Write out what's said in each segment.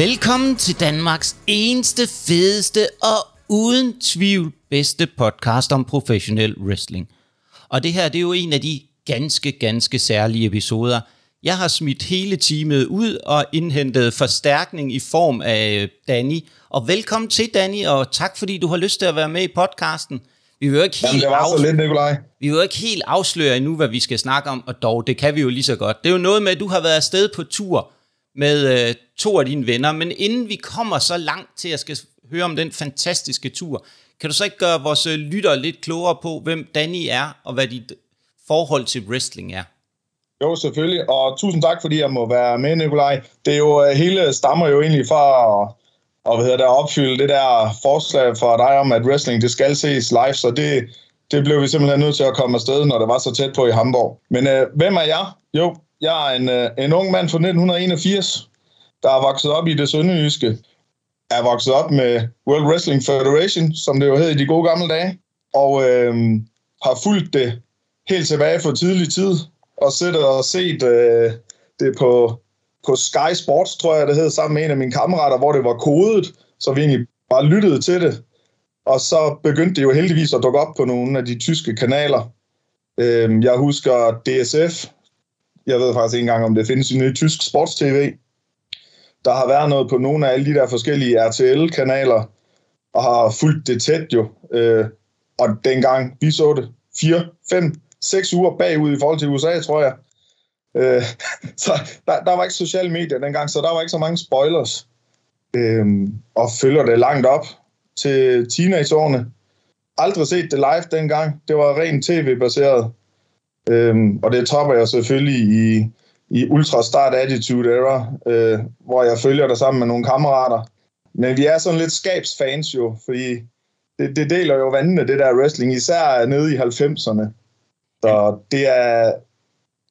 Velkommen til Danmarks eneste, fedeste og uden tvivl bedste podcast om professionel wrestling. Og det her, det er jo en af de ganske, ganske særlige episoder. Jeg har smidt hele teamet ud og indhentet forstærkning i form af Danny. Og velkommen til, Danny, og tak fordi du har lyst til at være med i podcasten. Vi vil jo ikke helt, Jamen, det var så lidt, Nikolaj. vi vil jo ikke helt afsløre endnu, hvad vi skal snakke om, og dog, det kan vi jo lige så godt. Det er jo noget med, at du har været afsted på tur med øh, to af dine venner, men inden vi kommer så langt til at skal høre om den fantastiske tur, kan du så ikke gøre vores lytter lyttere lidt klogere på, hvem Danny er, og hvad dit forhold til wrestling er? Jo, selvfølgelig. Og tusind tak, fordi jeg må være med, Nikolaj. Det er jo, øh, hele stammer jo egentlig fra at, og hvad hedder det, at opfylde det der forslag for dig om, at wrestling det skal ses live, så det, det blev vi simpelthen nødt til at komme afsted, når det var så tæt på i Hamburg. Men øh, hvem er jeg? Jo, jeg er en, øh, en ung mand fra 1981, der er vokset op i det sønderjyske. Er vokset op med World Wrestling Federation, som det jo hed i de gode gamle dage, og øh, har fulgt det helt tilbage fra tidlig tid, og siddet og set øh, det på, på Sky Sports, tror jeg det hed, sammen med en af mine kammerater, hvor det var kodet, så vi egentlig bare lyttede til det. Og så begyndte det jo heldigvis at dukke op på nogle af de tyske kanaler. Øh, jeg husker DSF, jeg ved faktisk ikke engang, om det findes i ny tysk sports-tv. Der har været noget på nogle af alle de der forskellige RTL-kanaler, og har fulgt det tæt jo. Øh, og dengang vi så det, 4, 5, 6 uger bagud i forhold til USA, tror jeg. Øh, så der, der var ikke sociale medier dengang, så der var ikke så mange spoilers. Øh, og følger det langt op til teenageårene. Aldrig set det live dengang. Det var rent tv-baseret. Øhm, og det topper jeg selvfølgelig i, i Ultra Start Attitude Era, øh, hvor jeg følger det sammen med nogle kammerater. Men vi er sådan lidt skabsfans jo, fordi det, det deler jo vandene, det der wrestling, især nede i 90'erne. Så det, er,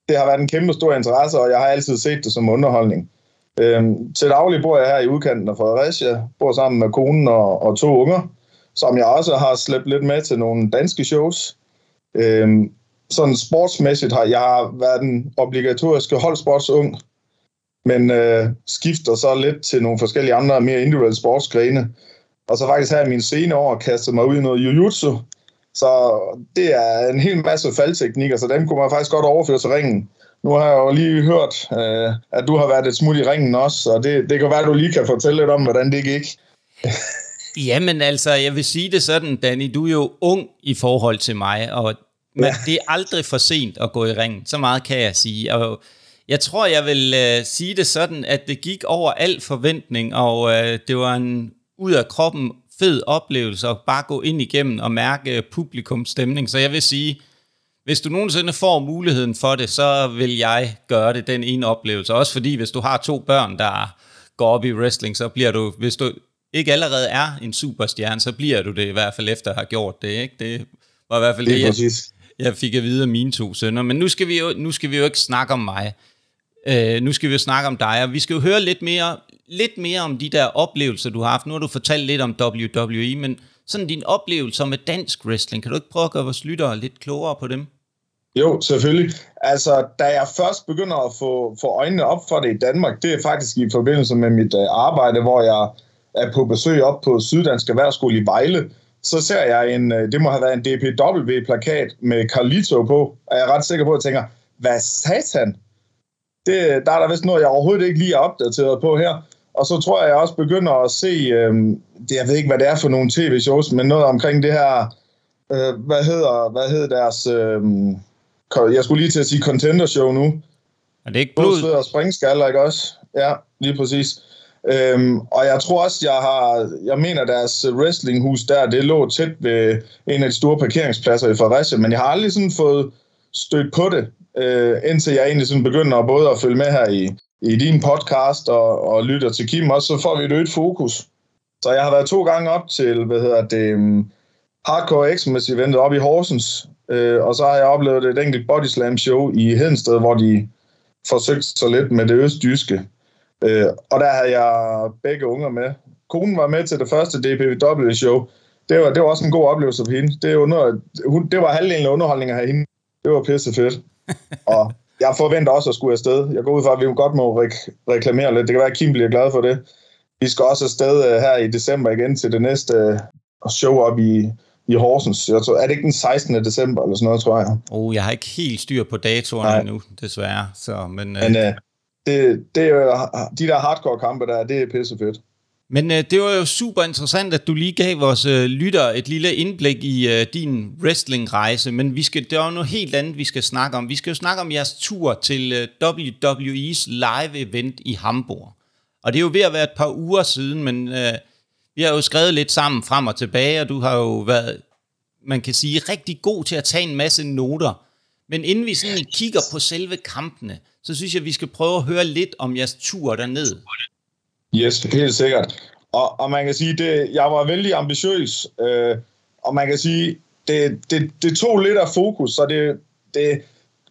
det har været en kæmpe stor interesse, og jeg har altid set det som underholdning. Øhm, til daglig bor jeg her i udkanten af Fredericia, bor sammen med konen og, og to unger, som jeg også har slæbt lidt med til nogle danske shows. Øhm, sådan sportsmæssigt har jeg været den obligatoriske holdsportsung, men øh, skifter så lidt til nogle forskellige andre mere individuelle sportsgrene. Og så faktisk her i mine senere år kastet mig ud i noget jiu-jitsu. Så det er en hel masse faldteknikker, så dem kunne man faktisk godt overføre til ringen. Nu har jeg jo lige hørt, øh, at du har været et smut i ringen også, og det, det kan være, at du lige kan fortælle lidt om, hvordan det gik. Jamen altså, jeg vil sige det sådan, Danny, du er jo ung i forhold til mig, og men ja. det er aldrig for sent at gå i ringen. Så meget kan jeg sige. Og jeg tror, jeg vil øh, sige det sådan, at det gik over al forventning, og øh, det var en ud af kroppen fed oplevelse at bare gå ind igennem og mærke publikums stemning. Så jeg vil sige, hvis du nogensinde får muligheden for det, så vil jeg gøre det, den ene oplevelse. Også fordi, hvis du har to børn, der går op i wrestling, så bliver du, hvis du ikke allerede er en superstjerne, så bliver du det i hvert fald efter at have gjort det. Ikke? Det var i hvert fald det, det jeg, jeg fik at vide af mine to sønner. Men nu skal vi jo, nu skal vi jo ikke snakke om mig. Øh, nu skal vi jo snakke om dig, og vi skal jo høre lidt mere, lidt mere om de der oplevelser, du har haft. Nu har du fortalt lidt om WWE, men sådan din oplevelse med dansk wrestling, kan du ikke prøve at gøre vores lyttere lidt klogere på dem? Jo, selvfølgelig. Altså, da jeg først begynder at få, få øjnene op for det i Danmark, det er faktisk i forbindelse med mit øh, arbejde, hvor jeg er på besøg op på Syddansk Erhvervsskole i Vejle, så ser jeg en, øh, det må have været en DPW-plakat med Carlito på, og jeg er ret sikker på, at jeg tænker, hvad satan? Det, der er der vist noget, jeg overhovedet ikke lige er opdateret på her. Og så tror jeg, jeg også begynder at se, øh, det, jeg ved ikke, hvad det er for nogle tv-shows, men noget omkring det her, øh, hvad hedder, hvad hedder deres, øh, jeg skulle lige til at sige contender show nu. Er det ikke blod? Blod, og springskaller, ikke også? Ja, lige præcis. Øhm, og jeg tror også, jeg har, jeg mener deres wrestlinghus der, det lå tæt ved en af de store parkeringspladser i Fredericia, men jeg har aldrig sådan fået stødt på det, øh, indtil jeg egentlig sådan begynder både at følge med her i, i din podcast og, og lytter til Kim også, så får vi et øget fokus. Så jeg har været to gange op til, hvad hedder det, um, Hardcore Xmas eventet op i Horsens, øh, og så har jeg oplevet et enkelt Body Slam show i Hedensted, hvor de forsøgte så lidt med det østjyske. Øh, og der havde jeg begge unger med. Konen var med til det første DPW-show. Det var, det var også en god oplevelse for hende. Det, under, hun, det var halvdelen af underholdningen af hende. Det var pisse fedt. og jeg forventer også at skulle afsted. Jeg går ud fra, at vi godt må re- reklamere lidt. Det kan være, at Kim bliver glad for det. vi skal også afsted øh, her i december igen til det næste øh, show op i, i Horsens. Jeg tror, er det ikke den 16. december eller sådan noget, tror jeg? Oh, jeg har ikke helt styr på datoerne endnu, desværre. Så, men, men øh, det, det de der hardcore kampe der, det er pissefedt. Men øh, det var jo super interessant, at du lige gav vores øh, lytter et lille indblik i øh, din wrestling-rejse, men vi skal, det er jo noget helt andet, vi skal snakke om. Vi skal jo snakke om jeres tur til øh, WWE's live-event i Hamburg. Og det er jo ved at være et par uger siden, men øh, vi har jo skrevet lidt sammen frem og tilbage, og du har jo været, man kan sige, rigtig god til at tage en masse noter. Men inden vi sådan kigger på selve kampene, så synes jeg, vi skal prøve at høre lidt om jeres tur derned. Yes, helt sikkert. Og, og man kan sige, det, jeg var vældig ambitiøs, øh, og man kan sige, det, det, det tog lidt af fokus, så det, det,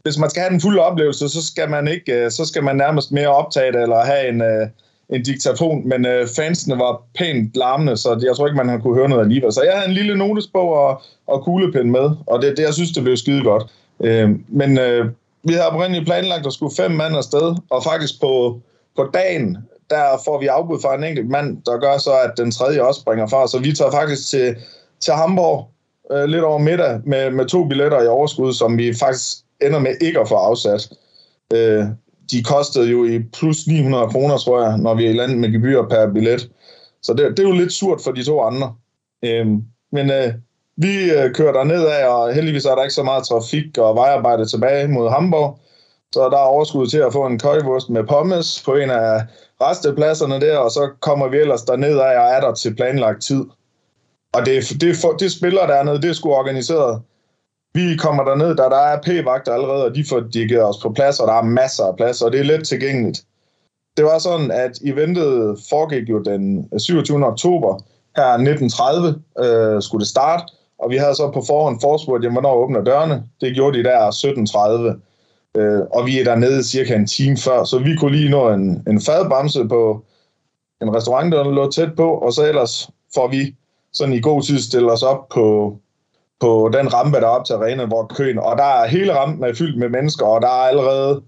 hvis man skal have den fulde oplevelse, så skal man ikke, øh, så skal man nærmest mere optage det, eller have en, øh, en diktafon, men øh, fansene var pænt larmende, så jeg tror ikke, man har kunne høre noget alligevel. Så jeg havde en lille notesbog og, og kuglepen med, og det, det jeg synes, det blev skide godt. Øh, men øh, vi havde oprindeligt planlagt at skulle fem mand afsted, og faktisk på, på dagen, der får vi afbud fra en enkelt mand, der gør så, at den tredje også springer fra. Så vi tager faktisk til, til Hamburg øh, lidt over middag med, med to billetter i overskud, som vi faktisk ender med ikke at få afsat. Øh, de kostede jo i plus 900 kroner, tror jeg, når vi er i landet med gebyr per billet. Så det, det er jo lidt surt for de to andre. Øh, men øh, vi øh, kører der nedad, og heldigvis er der ikke så meget trafik og vejarbejde tilbage mod Hamburg. Så der er overskud til at få en køjvurst med pommes på en af restepladserne der, og så kommer vi ellers derned af og er der til planlagt tid. Og det, det, for, det spiller dernede, det er sgu organiseret. Vi kommer derned, der, der er p-vagter allerede, og de får dirigeret os på plads, og der er masser af plads, og det er let tilgængeligt. Det var sådan, at eventet foregik jo den 27. oktober her 1930, øh, skulle det starte, og vi havde så på forhånd forspurgt, jamen, hvornår åbner dørene. Det gjorde de der 17.30. Øh, og vi er dernede cirka en time før, så vi kunne lige nå en, en fadbamse på en restaurant, der lå tæt på, og så ellers får vi sådan i god tid stille os op på, på den rampe, der er op til arenaen, hvor køen, og der er hele rampen er fyldt med mennesker, og der er allerede,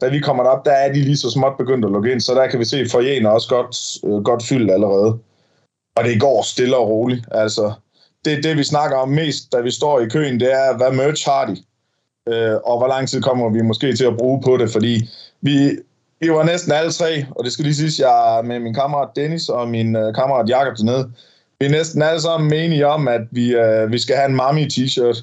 da vi kommer derop, der er de lige så småt begyndt at lukke ind, så der kan vi se, at forjen er også godt, øh, godt fyldt allerede. Og det går stille og roligt. Altså, det, det vi snakker om mest, da vi står i køen, det er, hvad merch har de? øh, og hvor lang tid kommer vi måske til at bruge på det, fordi vi, vi var næsten alle tre, og det skal lige siges, jeg er med min kammerat Dennis og min øh, kammerat Jakob dernede. Vi er næsten alle sammen enige om, at vi, øh, vi skal have en mami t-shirt,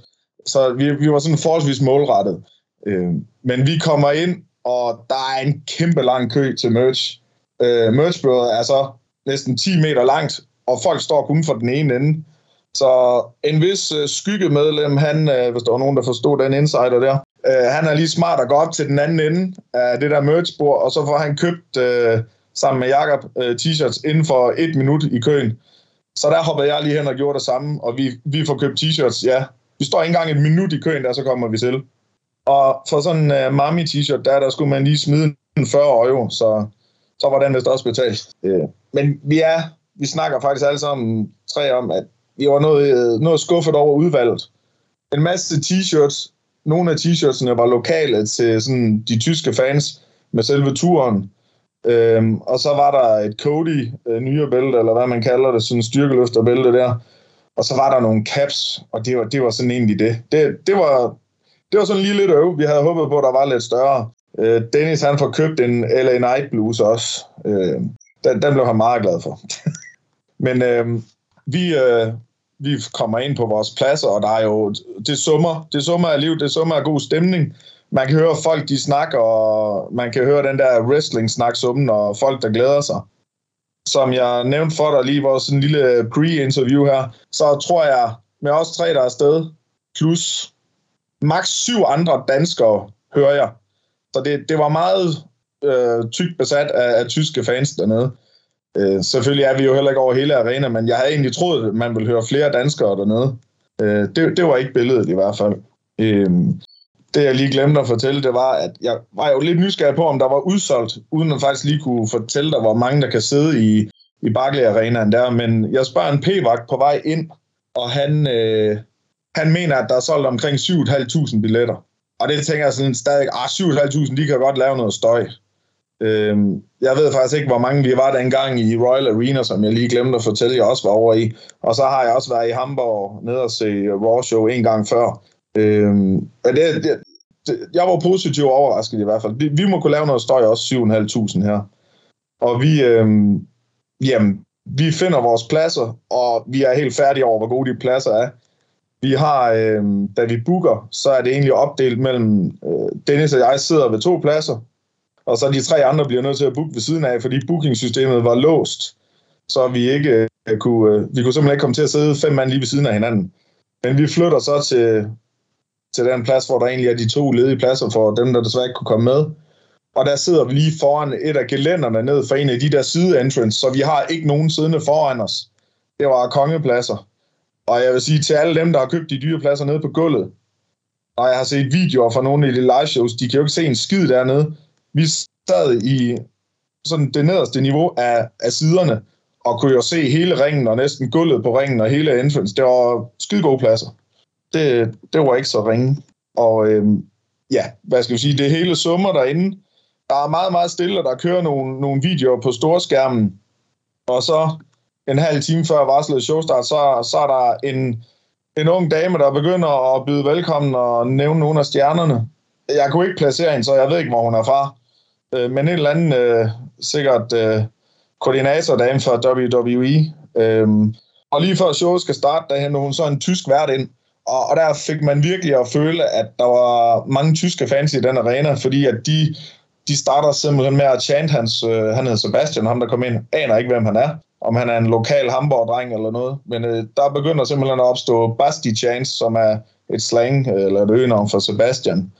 så vi, vi var sådan forholdsvis målrettet. Øh, men vi kommer ind, og der er en kæmpe lang kø til merch. Øh, merchbøret er så næsten 10 meter langt, og folk står kun for den ene ende. Så en vis øh, skyggemedlem, han, øh, hvis der var nogen, der forstod den insider der, øh, han er lige smart at gå op til den anden ende af det der merchbord, og så får han købt øh, sammen med Jakob øh, t-shirts inden for et minut i køen. Så der hoppede jeg lige hen og gjorde det samme, og vi, vi får købt t-shirts, ja. Vi står ikke engang et minut i køen, der så kommer vi til. Og for sådan en uh, mami t-shirt, der, der skulle man lige smide en 40 euro, så, så var den vist også betalt. Øh, men vi er, vi snakker faktisk alle sammen tre om, at jeg var noget, øh, noget skuffet over udvalget. En masse t-shirts. Nogle af t-shirtsene var lokale til sådan de tyske fans med selve turen. Øhm, og så var der et Cody øh, nyere bælte, eller hvad man kalder det, sådan en styrkeløfterbælte der. Og så var der nogle caps, og det var, det var sådan egentlig det. det. Det var, det var sådan lige lidt øv. Vi havde håbet på, at der var lidt større. Øh, Dennis han får købt en LA Night Blues også. Øh, den, den blev han meget glad for. Men øh, vi, øh, vi kommer ind på vores pladser, og der er jo, det summer, det summer af liv, det summer af god stemning. Man kan høre folk, de snakker, og man kan høre den der wrestling-snak summen, og folk, der glæder sig. Som jeg nævnte for dig lige i vores en lille pre-interview her, så tror jeg, med os tre, der er afsted, plus maks syv andre danskere, hører jeg. Så det, det var meget øh, tykt besat af, af tyske fans dernede. Øh, selvfølgelig er vi jo heller ikke over hele arena, men jeg havde egentlig troet, at man ville høre flere danskere dernede. Øh, det, det var ikke billedet i hvert fald. Øh, det jeg lige glemte at fortælle, det var, at jeg var jo lidt nysgerrig på, om der var udsolgt, uden at faktisk lige kunne fortælle dig, hvor mange der kan sidde i, i Barclay Arenaen der. Men jeg spørger en p-vagt på vej ind, og han, øh, han mener, at der er solgt omkring 7.500 billetter. Og det tænker jeg sådan stadig, ah, 7.500, de kan godt lave noget støj. Øh, jeg ved faktisk ikke, hvor mange vi var dengang i Royal Arena, som jeg lige glemte at fortælle, jeg også var over i. Og så har jeg også været i Hamburg nede og se Raw Show en gang før. Øhm, det, det, det, jeg var positivt overrasket i hvert fald. Vi, vi må kunne lave noget støj også 7.500 her. Og vi, øh, jamen, vi finder vores pladser, og vi er helt færdige over, hvor gode de pladser er. Vi har, øh, da vi booker, så er det egentlig opdelt mellem øh, Dennis og jeg sidder ved to pladser, og så de tre andre bliver nødt til at booke ved siden af, fordi bookingsystemet var låst, så vi ikke øh, kunne, øh, vi kunne simpelthen ikke komme til at sidde fem mand lige ved siden af hinanden. Men vi flytter så til, til den plads, hvor der egentlig er de to ledige pladser for dem, der desværre ikke kunne komme med. Og der sidder vi lige foran et af gelænderne ned for en af de der side entrance, så vi har ikke nogen siddende foran os. Det var kongepladser. Og jeg vil sige til alle dem, der har købt de dyre pladser nede på gulvet, og jeg har set videoer fra nogle af de live shows, de kan jo ikke se en skid dernede. Vi sad i sådan det nederste niveau af, af siderne, og kunne jo se hele ringen, og næsten gulvet på ringen, og hele entrance. Det var skide gode pladser. Det, det var ikke så ringe. Og øhm, ja, hvad skal vi sige, det hele summer derinde. Der er meget, meget stille, og der kører nogle, nogle videoer på storskærmen. Og så en halv time før varslet showstart, så, så er der en, en ung dame, der begynder at byde velkommen og nævne nogle af stjernerne. Jeg kunne ikke placere hende, så jeg ved ikke, hvor hun er fra. Øh, men en eller anden øh, sikkert øh, koordinatordame fra WWE. Øh, og lige før showet skal starte, der henter hun så en tysk vært ind. Og, og der fik man virkelig at føle, at der var mange tyske fans i den arena, fordi at de, de starter simpelthen med at chante hans, øh, han hedder Sebastian, ham der kom ind, aner ikke, hvem han er om han er en lokal Hamburg-dreng eller noget. Men øh, der begynder simpelthen at opstå Basti Chance, som er et slang øh, eller et øgenavn for Sebastian.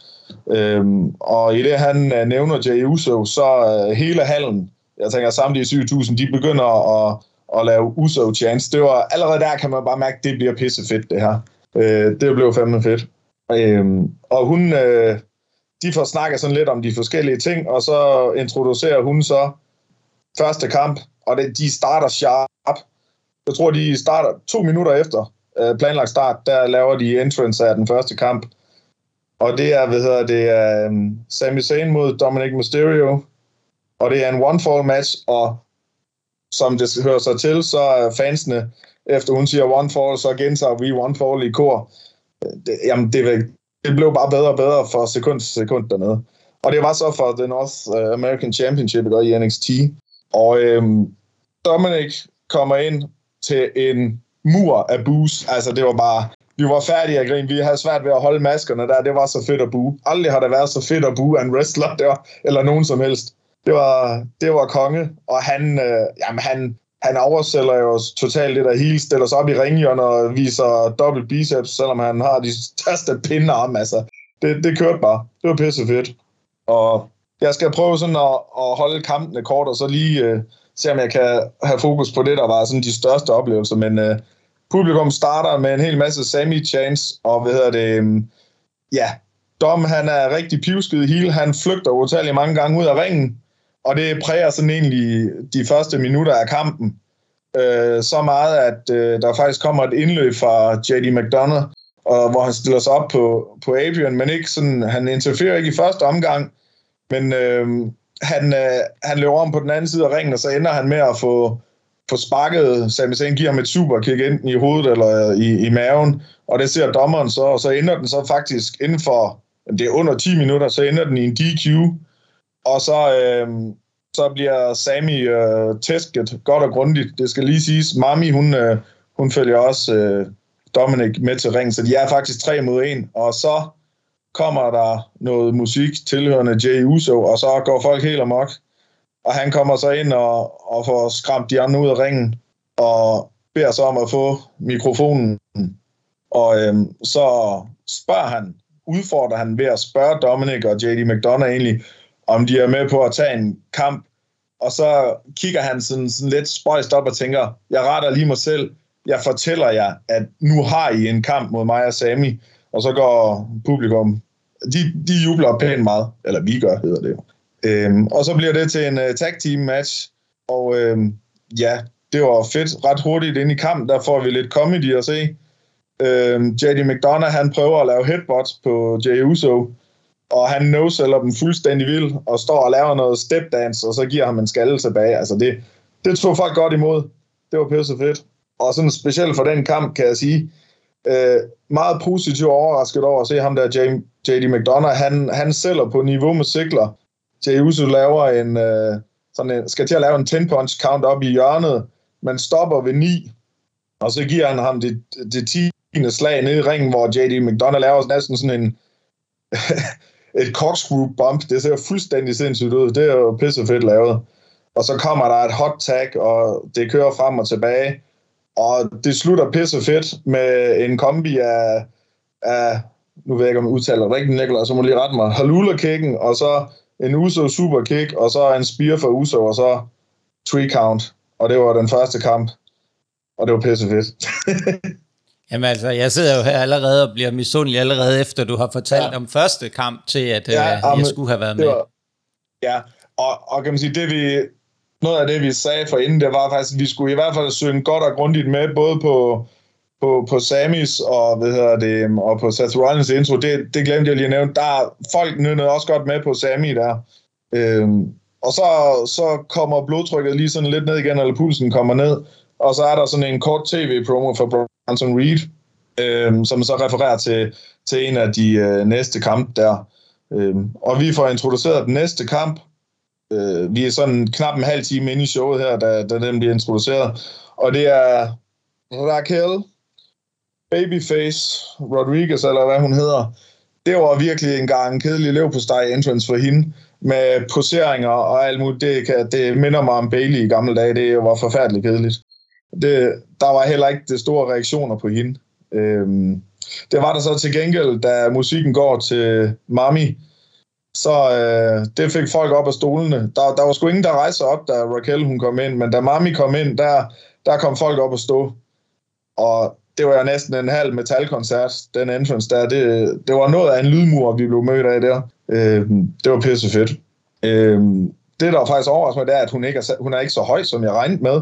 Øhm, og i det, han øh, nævner Jay Uso, så øh, hele hallen, jeg tænker samtlige 7.000, de begynder at, at lave Uso Chance. Det var, allerede der kan man bare mærke, at det bliver pisse fedt, det her. Øh, det blev fandme fedt. Øhm, og hun, øh, de får snakket sådan lidt om de forskellige ting, og så introducerer hun så første kamp, og det, de starter sharp. Jeg tror, de starter to minutter efter øh, planlagt start, der laver de entrance af den første kamp. Og det er, hvad hedder det, er Sami Zayn mod Dominic Mysterio. Og det er en one-fall match, og som det hører sig til, så er fansene, efter hun siger one-fall, så gentager vi one-fall i kor. Det, jamen, det, det blev bare bedre og bedre for sekund til sekund dernede. Og det var så for The North øh, American Championship i NXT. Og øhm, Dominic kommer ind til en mur af boos. Altså, det var bare... Vi var færdige at grin. Vi havde svært ved at holde maskerne der. Det var så fedt at bue. Aldrig har det været så fedt at bue en wrestler der, eller nogen som helst. Det var, det var konge, og han, øh, jamen han, han oversælger jo totalt det der heel, stiller sig op i ringhjørnet og viser dobbelt biceps, selvom han har de største pindearm. Altså, det, det kørte bare. Det var pisse fedt. Og jeg skal prøve sådan at, at holde kampene kort, og så lige øh, se, om jeg kan have fokus på det, der var sådan de største oplevelser. Men øh, publikum starter med en hel masse Sammy Chance, og hvad hedder det, øhm, ja, Dom, han er rigtig pivsket heel. Han flygter utallige mange gange ud af ringen, og det præger sådan egentlig de første minutter af kampen. Øh, så meget, at øh, der faktisk kommer et indløb fra J.D. McDonough, og, hvor han stiller sig op på, på Adrian, men ikke sådan, han interfererer ikke i første omgang, men øh, han, øh, han løber om på den anden side af ringen, og så ender han med at få, få sparket Sami Zayn, giver ham et superkick enten i hovedet eller øh, i, i maven, og det ser dommeren så, og så ender den så faktisk inden for, det er under 10 minutter, så ender den i en DQ, og så, øh, så bliver Sami øh, tæsket godt og grundigt. Det skal lige siges, Mami, hun, øh, hun følger også øh, Dominic med til ringen, så de er faktisk 3 mod 1, og så kommer der noget musik tilhørende Jay Uso, og så går folk helt amok. Og han kommer så ind og, og får skræmt de andre ud af ringen, og beder så om at få mikrofonen. Og øhm, så spørger han, udfordrer han ved at spørge Dominic og JD McDonough egentlig, om de er med på at tage en kamp. Og så kigger han sådan, sådan lidt spøjst op og tænker, jeg retter lige mig selv. Jeg fortæller jer, at nu har I en kamp mod mig og Sami. Og så går publikum de, de jubler pænt meget, eller vi gør, hedder det jo. Øhm, og så bliver det til en uh, tag team match, og øhm, ja, det var fedt. Ret hurtigt ind i kamp, der får vi lidt comedy at se. Øhm, JD McDonough, han prøver at lave headbutts på Jay Uso, og han no dem fuldstændig vild, og står og laver noget step dance, og så giver ham en skalle tilbage. Altså det, det tog folk godt imod. Det var pisse fedt. Og sådan specielt for den kamp, kan jeg sige, øh, meget positivt overrasket over at se ham der, J.D. McDonough, han, han sælger på niveau med sikler til Uso laver en, øh, sådan en, skal til at lave en 10-punch count op i hjørnet, men stopper ved 9, og så giver han ham det, det 10. slag nede i ringen, hvor J.D. McDonough laver næsten sådan en et corkscrew bump. Det ser fuldstændig sindssygt ud. Det er jo pisse fedt lavet. Og så kommer der et hot tag, og det kører frem og tilbage. Og det slutter pisse fedt med en kombi af, af nu ved jeg ikke, om jeg udtaler rigtigt, Nikolaj, så må lige rette mig, halula-kicken, og så en Uso super kick, og så en spear for Uso, og så three count. Og det var den første kamp. Og det var pisse fedt. Jamen altså, jeg sidder jo her allerede og bliver misundelig allerede efter, du har fortalt ja. om første kamp til, at ja, øh, jeg skulle have været med. Var, ja, og, og kan man sige, det vi, noget af det, vi sagde for inden, det var faktisk, at vi skulle i hvert fald synge godt og grundigt med, både på, på, på Samis og, hvad hedder det, øhm, og på Seth Rollins intro. Det, det glemte jeg lige at nævne. Der folk nynnede også godt med på Sami der. Øhm, og så, så kommer blodtrykket lige sådan lidt ned igen, eller pulsen kommer ned. Og så er der sådan en kort tv-promo for Bronson Reed, øhm, som så refererer til, til en af de øh, næste kampe der. Øhm, og vi får introduceret den næste kamp, øh, vi er sådan knap en halv time inde i showet her, da, da den bliver introduceret. Og det er Raquel Babyface Rodriguez, eller hvad hun hedder. Det var virkelig en gang en kedelig lev på steg entrance for hende, med poseringer og alt muligt. Det, kan, det minder mig om Bailey i gamle dage. Det var forfærdeligt kedeligt. Det, der var heller ikke det store reaktioner på hende. Øhm, det var der så til gengæld, da musikken går til Mami, så øh, det fik folk op af stolene. Der, der var sgu ingen, der rejste op, da Raquel hun kom ind, men da Mami kom ind, der, der kom folk op at stå. Og det var jo næsten en halv metalkoncert, den entrance der. Det, det var noget af en lydmur, vi blev mødt af der. Øh, det var pisse fedt. Øh, det, der faktisk overrasker mig, det er, at hun ikke er, hun er ikke så høj, som jeg regnede med.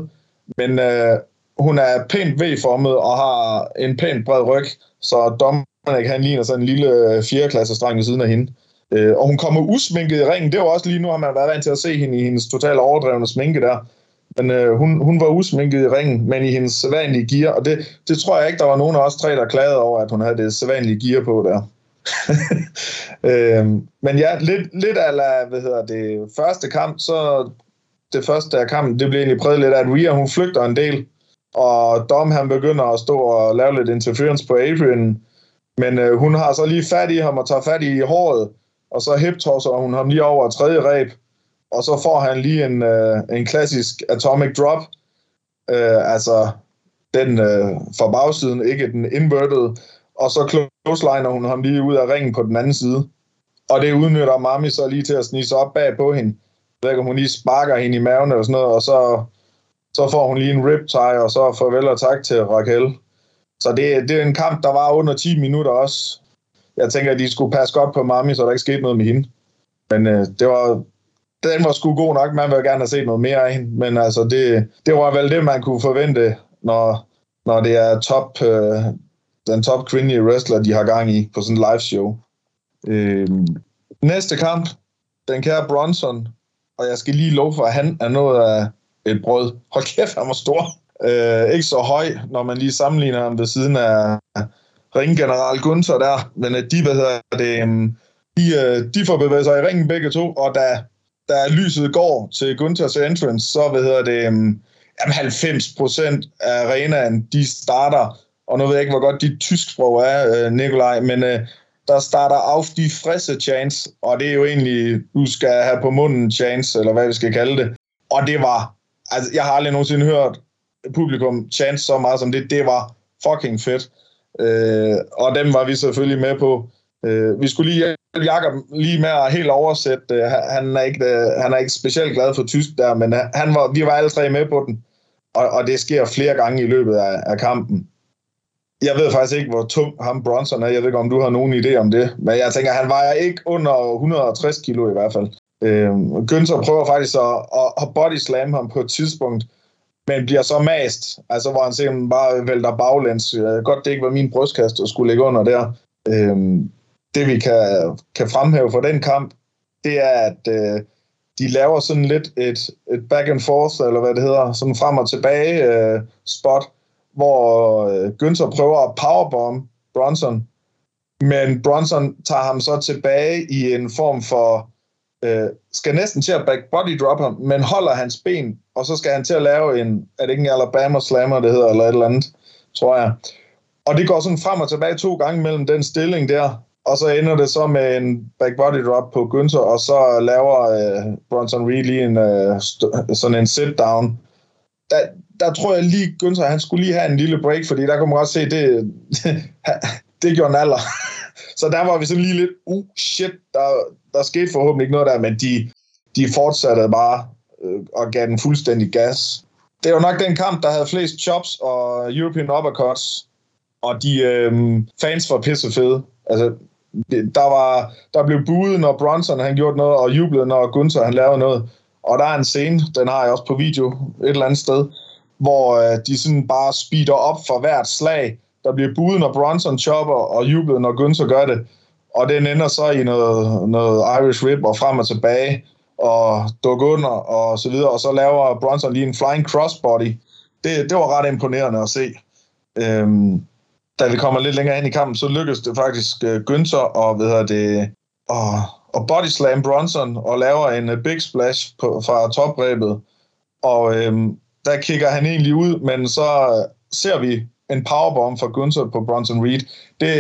Men øh, hun er pænt V-formet og har en pænt bred ryg, så Dominic han ligner sådan en lille øh, fjerdeklasse streng ved siden af hende. Øh, og hun kommer usminket i ringen. Det var også lige nu, har man været vant til at se hende i hendes totalt overdrevne sminke der. Men øh, hun, hun var usminket i ringen, men i hendes sædvanlige gear. Og det, det tror jeg ikke, der var nogen af os tre, der klagede over, at hun havde det sædvanlige gear på der. øh, men ja, lidt, lidt ala, hvad hedder det, første kamp, så det første af kampen, det blev egentlig præget lidt af, at Rhea, hun flygter en del, og Dom, han begynder at stå og lave lidt interference på Adrian, men øh, hun har så lige fat i ham og tager fat i håret, og så hip hun ham lige over tredje ræb, og så får han lige en, øh, en klassisk atomic drop, øh, altså den øh, fra bagsiden, ikke den inverted, og så closeliner hun ham lige ud af ringen på den anden side. Og det udnytter Mami så lige til at snige sig op bag på hende. Jeg ved hun lige sparker hende i maven eller sådan noget, og så, så får hun lige en riptide, og så farvel og tak til Raquel. Så det, det er en kamp, der var under 10 minutter også jeg tænker, at de skulle passe godt på Mami, så der ikke skete noget med hende. Men øh, det var, den var sgu god nok. Man ville gerne have set noget mere af hende. Men altså, det, det var vel det, man kunne forvente, når, når det er top, øh, den top kvindelige wrestler, de har gang i på sådan en live show. Øh, næste kamp, den kære Bronson, og jeg skal lige love for, at han er noget af et brød. Hold kæft, han var stor. Øh, ikke så høj, når man lige sammenligner ham ved siden af ringgeneral Gunther der, men øh, de, hvad hedder det, øhm, de, øh, de får bevæget sig i ringen begge to, og da, da lyset går til Gunthers entrance, så hvad hedder det, um, jamen 90% af arenaen, de starter, og nu ved jeg ikke, hvor godt dit tysk sprog er, øh, Nikolaj, men uh, der starter af de frisse chance, og det er jo egentlig, du skal have på munden chance, eller hvad vi skal kalde det. Og det var, altså jeg har aldrig nogensinde hørt publikum chance så meget som det, det var fucking fedt. Øh, og dem var vi selvfølgelig med på. Øh, vi skulle lige hjælpe lige med at helt oversætte. Øh, han, er ikke, øh, han er ikke specielt glad for tysk der, men øh, han var, vi var alle tre med på den. Og, og det sker flere gange i løbet af, af kampen. Jeg ved faktisk ikke, hvor tung ham Bronson er. Jeg ved ikke, om du har nogen idé om det. Men jeg tænker, han vejer ikke under 160 kilo i hvert fald. Øh, Günther prøver faktisk at, at, at body slam ham på et tidspunkt, men bliver så mast, altså hvor han simpelthen bare vælter baglæns. Godt det ikke var min brystkasse, der skulle ligge under der. Øhm, det vi kan, kan fremhæve for den kamp, det er, at øh, de laver sådan lidt et, et back and forth, eller hvad det hedder, sådan frem og tilbage øh, spot, hvor øh, Günther prøver at powerbomb Bronson, men Bronson tager ham så tilbage i en form for, øh, skal næsten til at back body drop ham, men holder hans ben, og så skal han til at lave en, er det ikke en Alabama slammer, det hedder, eller et eller andet, tror jeg. Og det går sådan frem og tilbage to gange mellem den stilling der, og så ender det så med en back body drop på Günther, og så laver øh, Bronson Reed lige en, øh, sådan en sit down. Der, der tror jeg lige, Günther, han skulle lige have en lille break, fordi der kunne man godt se, det, det gjorde en alder. så der var vi sådan lige lidt, uh, shit, der, der skete forhåbentlig ikke noget der, men de, de fortsatte bare øh, og gav den fuldstændig gas. Det var nok den kamp, der havde flest chops og European uppercuts, og de øh, fans var pisse fede. Altså, det, der, var, der blev buet, når Bronson han gjorde noget, og jublede, når Gunther han lavede noget. Og der er en scene, den har jeg også på video et eller andet sted, hvor øh, de sådan bare speeder op for hvert slag. Der bliver buet, når Bronson chopper, og jublet, når Gunther gør det. Og den ender så i noget, noget Irish Whip og frem og tilbage, og duk under og så videre. Og så laver Bronson lige en flying crossbody. Det, det var ret imponerende at se. Øhm, da vi kommer lidt længere ind i kampen, så lykkedes det faktisk uh, Günther og, hvad hedder det, og, og body slam Bronson og laver en uh, big splash på, fra toprebet. Og øhm, der kigger han egentlig ud, men så øh, ser vi en powerbomb fra Günther på Bronson Reed. Det,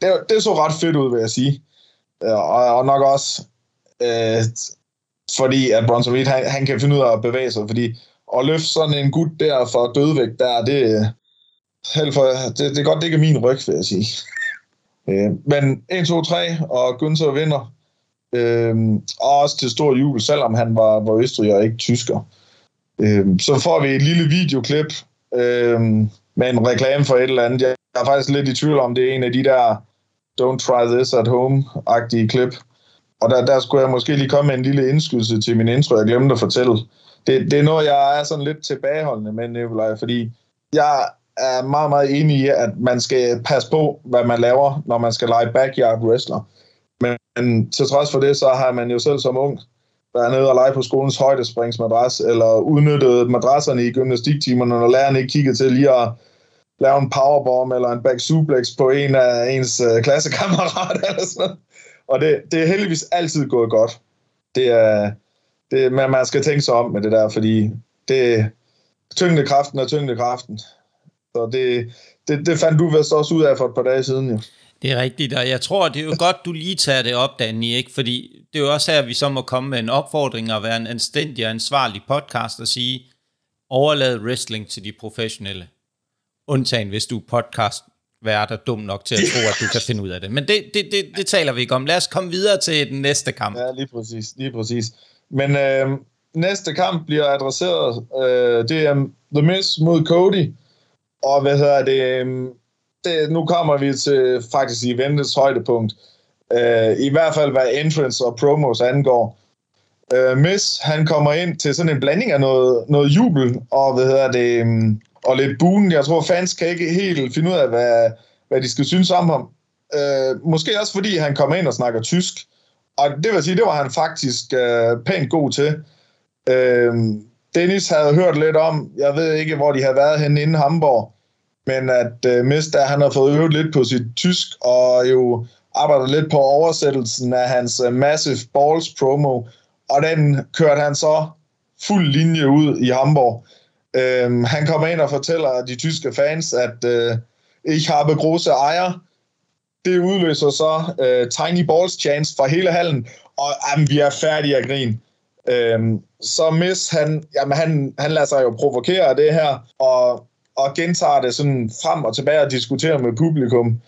det, det så ret fedt ud, vil jeg sige. Og, og nok også øh, fordi, at Bronson Reed, han, han kan finde ud af at bevæge sig, fordi at løfte sådan en gut der fra dødvægt der, det, Held for, det, det er godt, det ikke er min ryg, vil jeg sige. Øh, men 1, 2, 3, og Günther vinder. Øh, og også til stor jubel, selvom han var, var østrig og ikke tysker. Øh, så får vi et lille videoklip øh, med en reklame for et eller andet. Jeg er faktisk lidt i tvivl om, det er en af de der Don't Try This at Home-agtige klip. Og der, der skulle jeg måske lige komme med en lille indskydelse til min intro, jeg glemte at fortælle. Det, det er noget, jeg er sådan lidt tilbageholdende med, Nikolaj, fordi jeg er meget, meget enig i, at man skal passe på, hvad man laver, når man skal lege backyard wrestler. Men til trods for det, så har man jo selv som ung været nede og lege på skolens højdespringsmadras, eller udnyttet madrasserne i gymnastiktimerne, når læreren ikke kiggede til lige at lave en powerbomb eller en back suplex på en af ens øh, klassekammerater eller sådan Og det, det er heldigvis altid gået godt. Det er, det, man, man skal tænke sig om med det der, fordi det, tyngdekraften er tyngdekraften. Så det, det, det fandt du vist også ud af for et par dage siden, jo. Det er rigtigt, og jeg tror, det er jo godt, du lige tager det op, Danny, ikke? fordi det er jo også her, vi så må komme med en opfordring og være en anstændig og ansvarlig podcast og sige, overlad wrestling til de professionelle. Undtagen, hvis du er podcast vært er dum nok til at tro, at du kan finde ud af det. Men det, det, det, det taler vi ikke om. Lad os komme videre til den næste kamp. Ja, lige præcis. Lige præcis. Men øh, næste kamp bliver adresseret. Øh, det er The Miz mod Cody. Og hvad hedder det, øhm, det, nu kommer vi til faktisk eventets højdepunkt. Uh, I hvert fald hvad entrance og promos angår. Uh, Miss, han kommer ind til sådan en blanding af noget, noget jubel og hvad hedder det, um, og lidt buen. Jeg tror, fans kan ikke helt finde ud af, hvad, hvad de skal synes om ham. Uh, måske også fordi han kommer ind og snakker tysk. Og det vil sige, det var han faktisk uh, pænt god til. Uh, Dennis havde hørt lidt om, jeg ved ikke, hvor de havde været henne inden Hamburg, men at øh, Mist, han har fået øvet lidt på sit tysk, og jo arbejder lidt på oversættelsen af hans øh, Massive Balls promo, og den kørte han så fuld linje ud i Hamburg. Uh, han kommer ind og fortæller de tyske fans, at øh, ich habe große Eier. Det udløser så øh, Tiny Balls chance fra hele hallen, og jamen, vi er færdige at grine. Uh, øhm, så Miss, han, jamen, han, han lader sig jo provokere af det her, og og gentager det sådan frem og tilbage og diskuterer med publikum.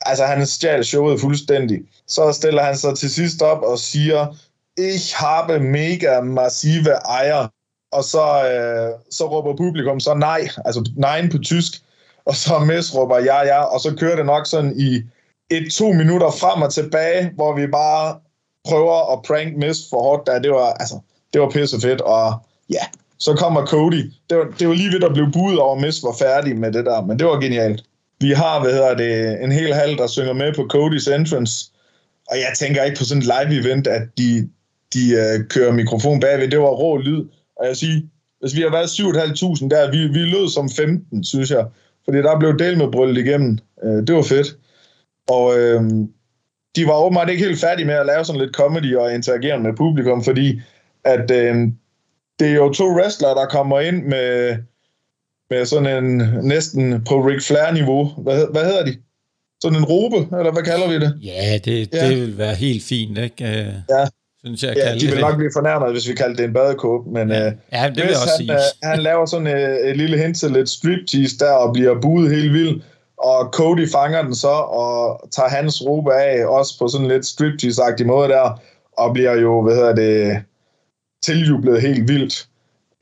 Altså, han stjal showet fuldstændig. Så stiller han sig til sidst op og siger, ich habe mega massive Eier. Og så, øh, så råber publikum så nej, altså nej på tysk. Og så Mess råber ja, ja. Og så kører det nok sådan i et-to minutter frem og tilbage, hvor vi bare prøver at prank Miss for hårdt. Der. Det var, altså, det var pisse fedt, og ja, så kommer Cody. Det var, det var lige ved at blive budet over, Miss var færdig med det der, men det var genialt. Vi har, hvad hedder det, en hel halv, der synger med på Cody's entrance. Og jeg tænker ikke på sådan et live-event, at de, de uh, kører mikrofon bagved. Det var rå lyd. Og jeg siger, hvis vi har været 7.500 der, vi, vi lød som 15, synes jeg. Fordi der blev del med bryllet igennem. Uh, det var fedt. Og uh, de var åbenbart ikke helt færdige med at lave sådan lidt comedy og interagere med publikum, fordi at uh, det er jo to wrestlere, der kommer ind med, med sådan en næsten på Ric Flair-niveau. Hvad, hvad hedder de? Sådan en robe, eller hvad kalder vi det? Ja, det, ja. det vil være helt fint, ikke? Øh, ja. Synes jeg, ja, de vil nok blive fornærmet, hvis vi kalder det en badekåb, men ja, øh, ja det vil jeg også han, sige. Øh, han laver sådan et, et lille hint til lidt striptease der, og bliver buet helt vildt, og Cody fanger den så, og tager hans robe af, også på sådan lidt striptease-agtig måde der, og bliver jo, hvad hedder det, tiljublet helt vildt.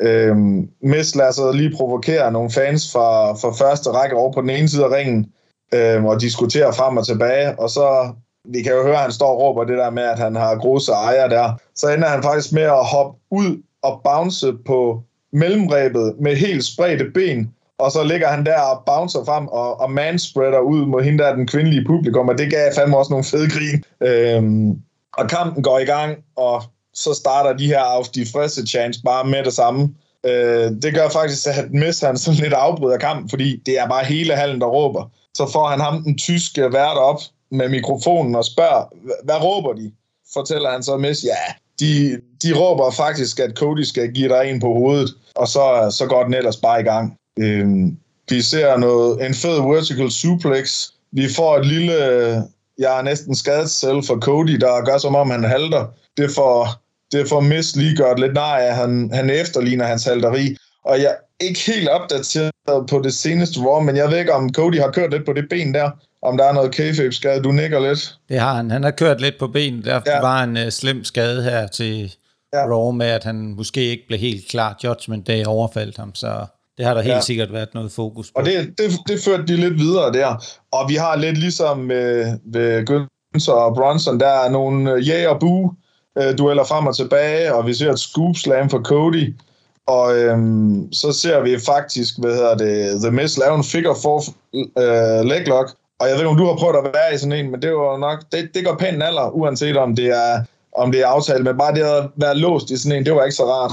Øhm, Miss lader sig lige provokere nogle fans fra, fra første række over på den ene side af ringen, øhm, og diskuterer frem og tilbage, og så, vi kan jo høre, at han står og råber det der med, at han har grosse ejer der, så ender han faktisk med at hoppe ud og bounce på mellemrebet med helt spredte ben, og så ligger han der og bouncer frem og, og manspreader ud mod hende der, den kvindelige publikum, og det gav fandme også nogle fede grin. Øhm, og kampen går i gang, og så starter de her af de friske chance bare med det samme. Øh, det gør faktisk, at Miss han sådan lidt afbryder kampen, fordi det er bare hele hallen, der råber. Så får han ham, den tyske vært, op med mikrofonen og spørger, hvad råber de? Fortæller han så Miss, ja, de, de råber faktisk, at Cody skal give dig en på hovedet, og så, så går den ellers bare i gang. Øh, vi ser noget, en fed vertical suplex. Vi får et lille, jeg er næsten skadet selv for Cody, der gør som om han halter. Det får, det får Miss lige gjort lidt nej af, han, han efterligner hans halteri. Og jeg er ikke helt opdateret på det seneste Raw, men jeg ved ikke, om Cody har kørt lidt på det ben der. Om der er noget kayfabe skade Du nikker lidt. Det har han. Han har kørt lidt på benet. Der ja. var en uh, slem skade her til ja. Raw med, at han måske ikke blev helt klar. Judgment Day overfaldt ham, så det har der helt ja. sikkert været noget fokus på. Og det, det, det førte de lidt videre der. Og vi har lidt ligesom med, med Gunther og Bronson, der er nogle ja og bu øh, dueller frem og tilbage, og vi ser et scoop slam for Cody. Og øhm, så ser vi faktisk, hvad hedder det, The Miz lave en figure four øh, leg lock. Og jeg ved ikke, om du har prøvet at være i sådan en, men det var nok, det, det går pænt alder, uanset om det er om det er aftalt, men bare det at være låst i sådan en, det var ikke så rart.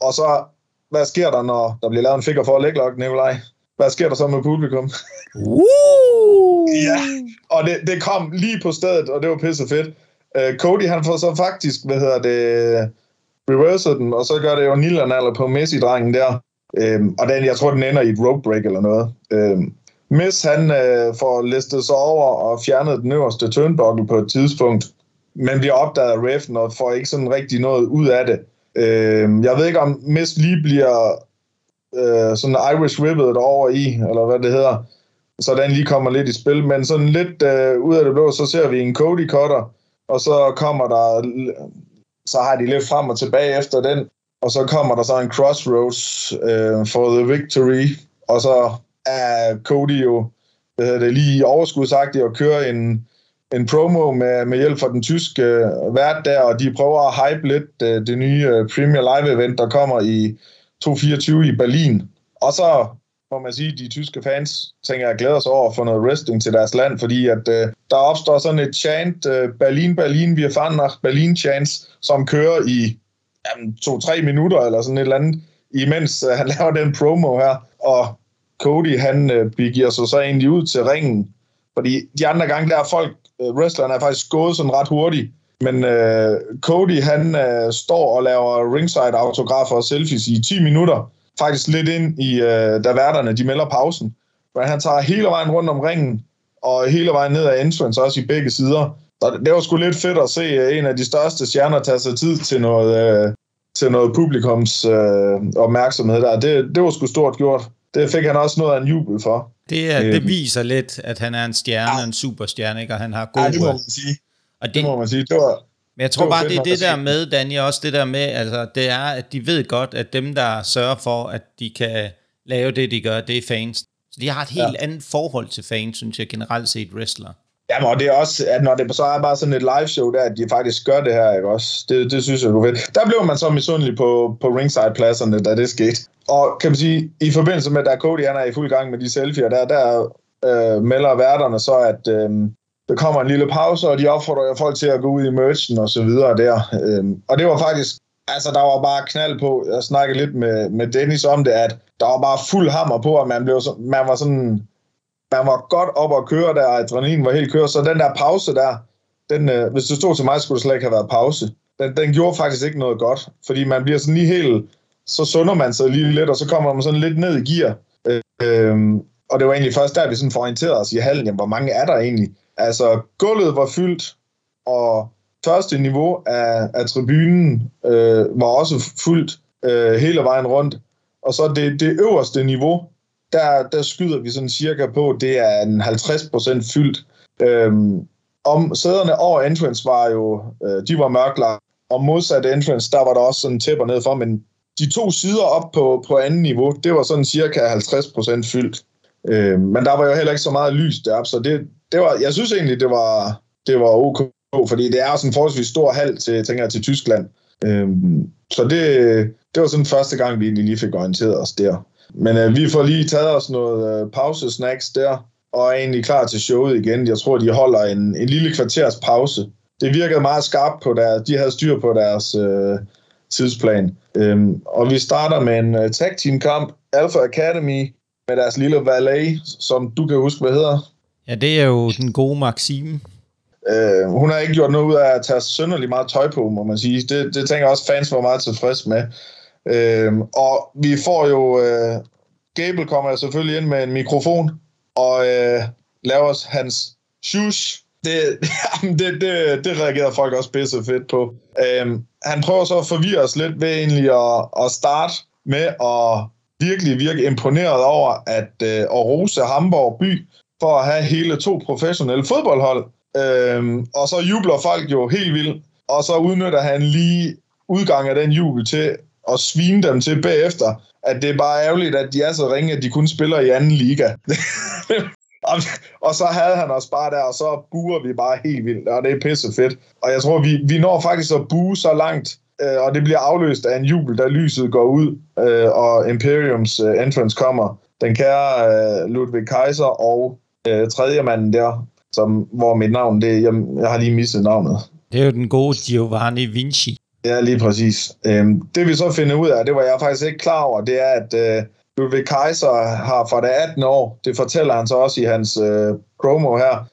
Og så hvad sker der, når der bliver lavet en figure for at lægge Nikolaj? Hvad sker der så med publikum? Uh! ja, og det, det kom lige på stedet, og det var pisse fedt. Uh, Cody, han får så faktisk, hvad hedder det, reverset den, og så gør det jo Nilanaller på Messi-drengen der. Uh, og den, jeg tror, den ender i et rope break eller noget. Uh, Miss, han uh, får listet sig over og fjernet den øverste turnbuckle på et tidspunkt, men bliver opdaget af Reffen og får ikke sådan rigtig noget ud af det. Øh, jeg ved ikke, om Miss lige bliver øh, sådan Irish Ribbet over i, eller hvad det hedder, så den lige kommer lidt i spil, men sådan lidt øh, ud af det blå, så ser vi en Cody Cutter, og så kommer der, så har de lidt frem og tilbage efter den, og så kommer der så en Crossroads øh, for the victory, og så er Cody jo hvad hedder det, lige overskudsagtigt at køre en, en promo med, med hjælp fra den tyske øh, vært der, og de prøver at hype lidt øh, det nye øh, Premier Live event, der kommer i 2024 i Berlin. Og så må man sige, at de tyske fans tænker jeg glæder sig over at få noget wrestling til deres land, fordi at øh, der opstår sådan et chant, øh, Berlin, Berlin, wir fahren nach Berlin chants, som kører i jamen, to-tre minutter eller sådan et eller andet, imens øh, han laver den promo her, og Cody han øh, begiver sig så egentlig ud til ringen, fordi de andre gange der er folk Øh, wrestleren er faktisk gået sådan ret hurtigt. Men øh, Cody, han øh, står og laver ringside autografer og selfies i 10 minutter. Faktisk lidt ind i, øh, da værterne de melder pausen. Men han tager hele vejen rundt om ringen, og hele vejen ned ad entrance, også i begge sider. Så det var sgu lidt fedt at se øh, en af de største stjerner tage sig tid til noget, øh, til noget publikums øh, opmærksomhed der. Det, det var sgu stort gjort. Det fik han også noget af en jubel for. Det, er, det viser lidt, at han er en stjerne, ja. en superstjerne, ikke? og han har gode... Ja, det må man sige. Og det, det må man sige. Det var, men jeg tror det bare, det er det der med, Danny, også det der med, altså, det er, at de ved godt, at dem, der sørger for, at de kan lave det, de gør, det er fans. Så de har et helt ja. andet forhold til fans, synes jeg, generelt set wrestler. Jamen, og det er også, at når det så er bare sådan et live show der, at de faktisk gør det her, ikke også? Det, det synes jeg er fedt. Der blev man så misundelig på, på ringside-pladserne, da det skete. Og kan man sige, i forbindelse med, at Cody han er i fuld gang med de selfies der, der øh, melder værterne så, at øh, der kommer en lille pause, og de opfordrer folk til at gå ud i merchen og så videre der. Øh, og det var faktisk, altså der var bare knald på, jeg snakkede lidt med, med Dennis om det, at der var bare fuld hammer på, at man, blev så, man var sådan, man var godt op at køre der, adrenalin var helt kørt, så den der pause der, den, øh, hvis det stod til mig, skulle det slet ikke have været pause. Den, den gjorde faktisk ikke noget godt, fordi man bliver sådan lige helt, så sunder man sig lige lidt, og så kommer man sådan lidt ned i gear. Øh, øh, og det var egentlig først der, vi sådan orienterede os i hallen, jamen, hvor mange er der egentlig? Altså, gulvet var fyldt, og første niveau af, af tribunen øh, var også fyldt øh, hele vejen rundt. Og så det, det øverste niveau, der, der skyder vi sådan cirka på, det er en 50% fyldt. Øhm, om sæderne over entrance var jo, øh, de var mørklagt, og modsat entrance, der var der også sådan tæpper ned for, men de to sider op på, på anden niveau, det var sådan cirka 50% fyldt. Øh, men der var jo heller ikke så meget lys deroppe, så det, det var, jeg synes egentlig, det var, det var ok, fordi det er sådan en forholdsvis stor hal til, tænker jeg, til Tyskland. Øh, så det, det var sådan første gang, vi egentlig lige fik orienteret os der. Men øh, vi får lige taget os noget øh, pause-snacks der, og er egentlig klar til showet igen. Jeg tror, de holder en, en lille kvarters pause. Det virkede meget skarpt på deres, de havde styr på deres øh, tidsplan. Øhm, og vi starter med en uh, tag team kamp, Alpha Academy, med deres lille valet, som du kan huske, hvad hedder. Ja, det er jo den gode Maxime. Øh, hun har ikke gjort noget ud af at tage sønderlig meget tøj på, må man sige. Det, det tænker jeg også, fans var meget tilfreds med. Øhm, og vi får jo... Øh, Gable kommer selvfølgelig ind med en mikrofon, og øh, laver hans shoes. Det, det, det, det reagerede folk også pisse fedt på. Øhm, han prøver så at forvirre os lidt ved egentlig at, at starte med at virkelig virke imponeret over at, øh, at rose Hamburg by for at have hele to professionelle fodboldhold. Øhm, og så jubler folk jo helt vildt, og så udnytter han lige udgang af den jubel til og svine dem til bagefter, at det er bare ærgerligt, at de er så ringe, at de kun spiller i anden liga. og, og så havde han os bare der, og så buer vi bare helt vildt, og det er pisse fedt. Og jeg tror, vi, vi når faktisk at bue så langt, øh, og det bliver afløst af en jubel, da lyset går ud, øh, og Imperiums øh, entrance kommer. Den kære øh, Ludwig Kaiser og øh, tredje manden der, som, hvor mit navn, det, jeg, jeg har lige mistet navnet. Det er jo den gode Giovanni Vinci. Ja, lige præcis. Øhm, det vi så finder ud af, det var jeg faktisk ikke klar over, det er, at øh, Ludwig Kaiser har fra det 18 år, det fortæller han så også i hans øh, promo her,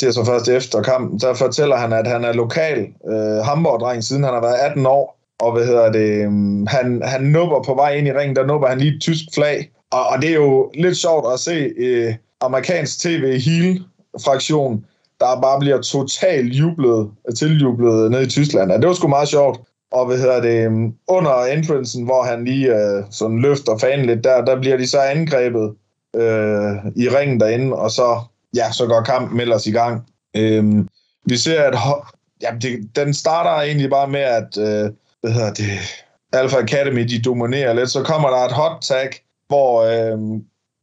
det er så først efter kampen, der fortæller han, at han er lokal øh, Hamburg-dreng, siden han har været 18 år, og hvad hedder det, øh, han, han nubber på vej ind i ringen, der nubber han lige et tysk flag, og, og det er jo lidt sjovt at se øh, amerikansk tv heel fraktion der bare bliver totalt jublet, tiljublet ned i Tyskland. Ja, det var sgu meget sjovt. Og hvad hedder det, øhm, under entrancen, hvor han lige øh, sådan løfter fanen lidt, der, der bliver de så angrebet øh, i ringen derinde, og så, ja, så går kampen ellers i gang. Øh, vi ser, at ja, det, den starter egentlig bare med, at øh, hvad hedder det, Alpha Academy, de dominerer lidt. Så kommer der et hot tag, hvor øh,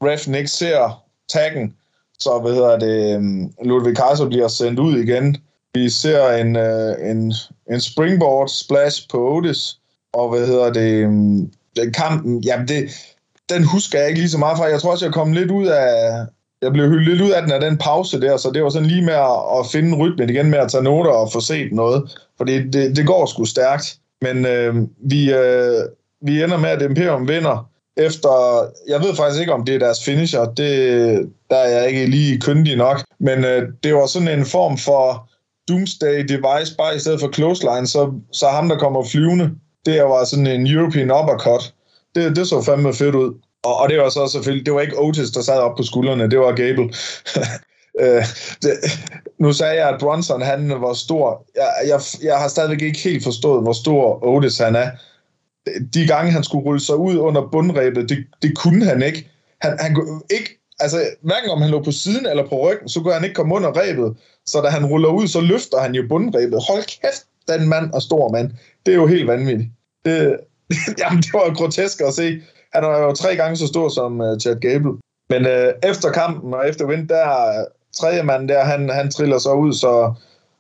Refn ikke ser taggen, så hvad hedder det, øhm, Ludwig Kaiser bliver sendt ud igen. Vi ser en, øh, en, en springboard splash på Otis, og hvad hedder det, mm, den kampen, mm, jamen det, den husker jeg ikke lige så meget fra. Jeg tror også, jeg kom lidt ud af, jeg blev hyldet lidt ud af den af den pause der, så det var sådan lige med at, at finde rytmen igen med at tage noter og få set noget, for det, det går sgu stærkt. Men øh, vi, øh, vi ender med, at Imperium vinder, efter, jeg ved faktisk ikke, om det er deres finisher, det, der er jeg ikke lige kyndig nok, men øh, det var sådan en form for Doomsday device, bare i stedet for clothesline, så, så ham, der kommer flyvende, det var sådan en European uppercut. Det, det så fandme fedt ud. Og, og det var så selvfølgelig, det var ikke Otis, der sad op på skuldrene, det var Gable. øh, det, nu sagde jeg, at Bronson, han var stor. Jeg, jeg, jeg har stadigvæk ikke helt forstået, hvor stor Otis han er. De gange, han skulle rulle sig ud under bundrebet, det, det kunne han ikke. Han, han kunne ikke altså, hverken om han lå på siden eller på ryggen, så kunne han ikke komme under rebet. Så da han ruller ud, så løfter han jo bundrebet. Hold kæft, den mand og stor mand. Det er jo helt vanvittigt. Det, jamen, det var grotesk at se. Han er jo tre gange så stor som uh, Chad Gable. Men uh, efter kampen og efter vind, der øh, tredje mand der, han, han triller så ud, så,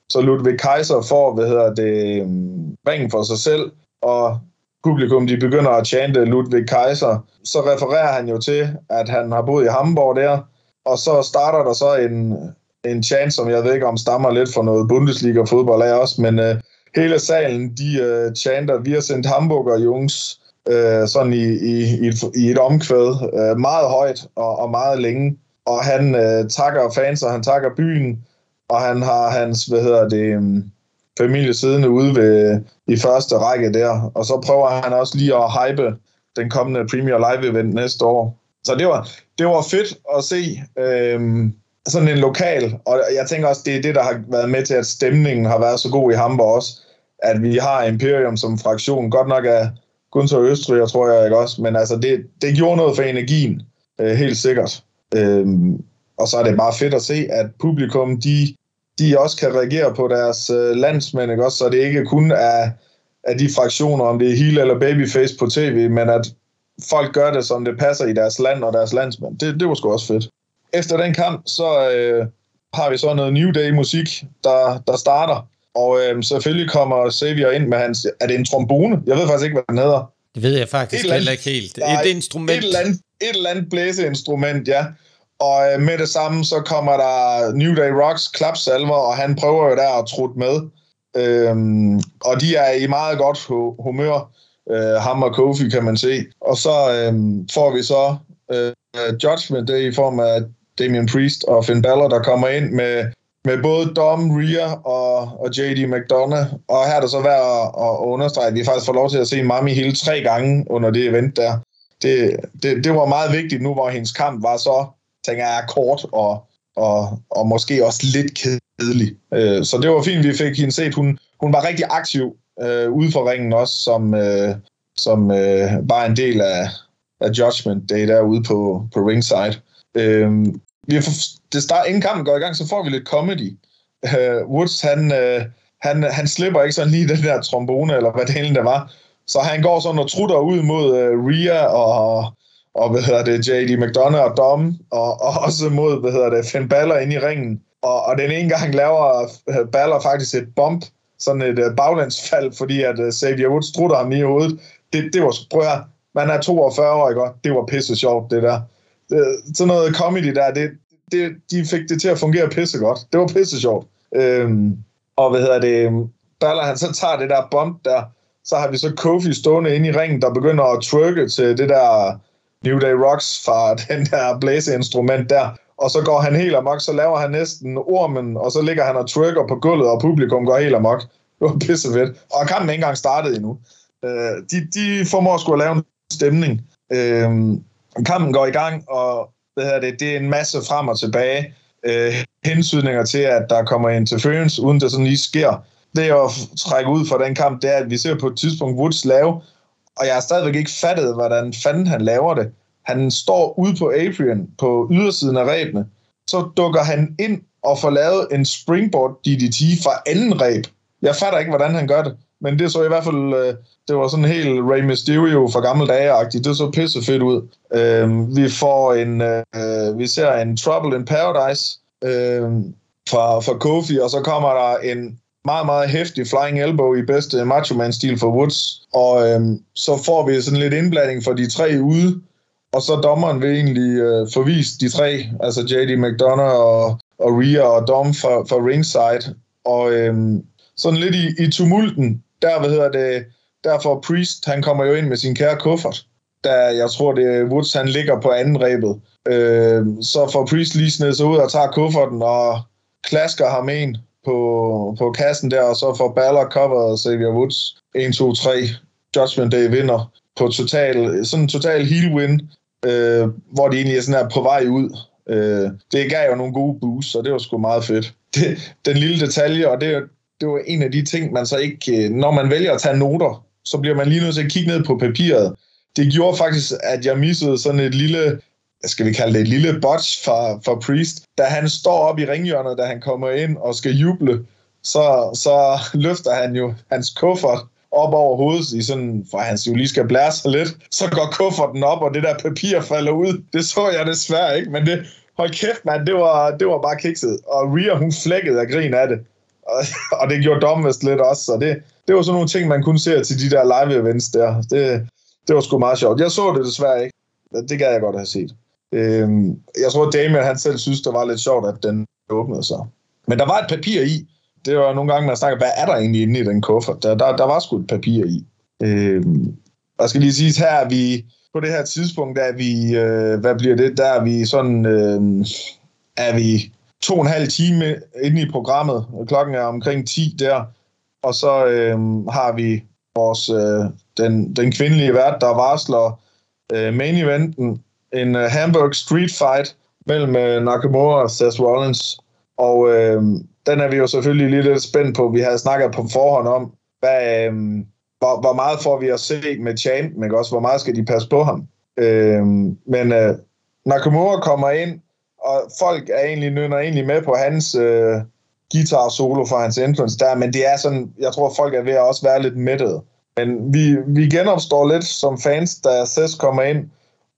så Ludwig Kaiser får, hvad hedder det, um, ringen for sig selv, og publikum de begynder at chante Ludwig Kaiser, så refererer han jo til, at han har boet i Hamburg der, og så starter der så en, en chant, som jeg ved ikke om stammer lidt fra noget Bundesliga-fodbold af også, men øh, hele salen, de øh, chanter, vi har sendt hamburger, Jungs, øh, sådan i, i, i, et, i et omkvæd, øh, meget højt og, og meget længe, og han øh, takker fans, og han takker byen, og han har hans, hvad hedder det, øh, familie siddende ude ved, i første række der, og så prøver han også lige at hype den kommende Premier Live event næste år. Så det var, det var fedt at se øhm, sådan en lokal, og jeg tænker også, det er det, der har været med til, at stemningen har været så god i Hamburg også, at vi har Imperium som fraktion. Godt nok af Gunther Østrig, jeg tror jeg ikke også, men altså det, det gjorde noget for energien, øh, helt sikkert. Øhm, og så er det bare fedt at se, at publikum, de, de også kan reagere på deres øh, landsmænd, ikke også? så det ikke kun er af de fraktioner, om det er heel eller babyface på tv, men at folk gør det, som det passer i deres land og deres landsmænd. Det, det var sgu også fedt. Efter den kamp, så øh, har vi så noget New Day-musik, der, der starter. Og øh, selvfølgelig kommer Xavier ind med hans... Er det en trombone? Jeg ved faktisk ikke, hvad den hedder. Det ved jeg faktisk heller ikke helt. Nej, et instrument. Et eller andet, et eller andet blæseinstrument, ja. Og øh, med det samme, så kommer der New Day Rocks klapsalver, og han prøver jo der at trutte med. Øhm, og de er i meget godt humør, øh, ham og Kofi, kan man se. Og så øh, får vi så øh, Judgment Day i form af Damian Priest og Finn Balor, der kommer ind med, med både Dom, Rhea og, og JD McDonough. Og her er det så værd at, at understrege, at vi faktisk får lov til at se Mami hele tre gange under det event der. Det, det, det var meget vigtigt nu, hvor hendes kamp var så, tænker jeg, kort og, og, og måske også lidt kedelig. Øh, så det var fint, vi fik hende set. Hun, hun var rigtig aktiv øh, ude for ringen også, som, øh, som øh, var en del af, af Judgment Day derude på, på ringside. Øh, vi får, det start, inden kampen går i gang, så får vi lidt comedy. Øh, Woods, han, øh, han, han slipper ikke sådan lige den der trombone, eller hvad det hele der var. Så han går sådan og trutter ud mod øh, Rhea og, og hvad hedder det, J.D. McDonough og Dom, og, og også mod, hvad hedder det, Finn Balor ind i ringen. Og, og den ene gang laver øh, Balor faktisk et bump, sådan et uh, baglandsfald, fordi at uh, Xavier Woods strutter ham i hovedet. Det, det var, prøv at, man er 42 år, ikke? Det var pisse sjovt, det der. Det, sådan noget comedy der, det, det, de fik det til at fungere pisse godt. Det var pisse sjovt. Øhm, og hvad hedder det, Balor han så tager det der bump der, så har vi så Kofi stående inde i ringen, der begynder at trykke til det der New Day Rocks fra den der blæseinstrument der og så går han helt amok, så laver han næsten ormen, og så ligger han og twerker på gulvet, og publikum går helt amok. Det var pisse fedt. Og kampen er ikke engang startet endnu. Øh, de, de formår sgu at lave en stemning. Øh, kampen går i gang, og hvad hedder det, det er en masse frem og tilbage. Øh, hensydninger til, at der kommer interference, uden det sådan lige sker. Det at trække ud fra den kamp, det er, at vi ser på et tidspunkt Woods lave, og jeg har stadigvæk ikke fattet, hvordan fanden han laver det. Han står ude på Adrian på ydersiden af rebene, Så dukker han ind og får lavet en springboard DDT fra anden reb. Jeg fatter ikke, hvordan han gør det. Men det så i hvert fald, øh, det var sådan helt Rey Mysterio fra gamle dage-agtigt. Det så pisse fedt ud. Øh, vi får en, øh, vi ser en Trouble in Paradise øh, fra, fra Kofi, og så kommer der en meget, meget hæftig flying elbow i bedste Macho Man-stil for Woods. Og øhm, så får vi sådan lidt indblanding for de tre ude, og så dommeren vil egentlig øh, forvise de tre, altså J.D. McDonough og, og Rhea og Dom fra, fra ringside. Og øhm, sådan lidt i, i tumulten, der, hvad hedder det, derfor Priest, han kommer jo ind med sin kære kuffert. Der, jeg tror, det er Woods, han ligger på anden rebet. Øh, så får Priest lige snedet sig ud og tager kufferten og klasker ham ind på, på kassen der, og så får Balor coveret Xavier Woods. 1, 2, 3. Judgment Day vinder på total, sådan en total heel win øh, hvor de egentlig er sådan her på vej ud. Øh, det gav jo nogle gode boosts, og det var sgu meget fedt. Det, den lille detalje, og det, det var en af de ting, man så ikke... Øh, når man vælger at tage noter, så bliver man lige nødt til at kigge ned på papiret. Det gjorde faktisk, at jeg missede sådan et lille skal vi kalde det et lille botch fra, fra Priest, da han står op i ringhjørnet, da han kommer ind og skal juble, så, så løfter han jo hans kuffert op over hovedet, i sådan, for han jo lige skal blære sig lidt, så går kufferten op, og det der papir falder ud. Det så jeg desværre ikke, men det, hold kæft, mand, det var, det var bare kikset. Og Rhea, hun flækkede af grin af det. Og, og det gjorde dommest lidt også, så det, det var sådan nogle ting, man kunne se til de der live events der. Det, det var sgu meget sjovt. Jeg så det desværre ikke. Det gad jeg godt have set. Øhm, jeg tror, Damien han selv synes, det var lidt sjovt, at den åbnede sig. Men der var et papir i. Det var nogle gange, man snakker, hvad er der egentlig inde i den kuffert? Der, der, der var sgu et papir i. Øhm, jeg skal lige sige, her er vi, på det her tidspunkt, der er vi, øh, hvad bliver det, der er vi sådan, øh, er vi to og en halv time inde i programmet, og klokken er omkring 10 der, og så øh, har vi vores, øh, den, den kvindelige vært, der varsler øh, main eventen, en uh, Hamburg Street Fight mellem uh, Nakamura og Seth Rollins. Og uh, den er vi jo selvfølgelig lidt, lidt spændt på. Vi havde snakket på forhånd om, hvad, uh, hvor, hvor meget får vi at se med Champ, men også hvor meget skal de passe på ham. Uh, men uh, Nakamura kommer ind, og folk er egentlig nynner egentlig med på hans Uh, guitar solo for hans entrance der, men det er sådan, jeg tror folk er ved at også være lidt mættet. Men vi, vi genopstår lidt som fans, da Seth kommer ind,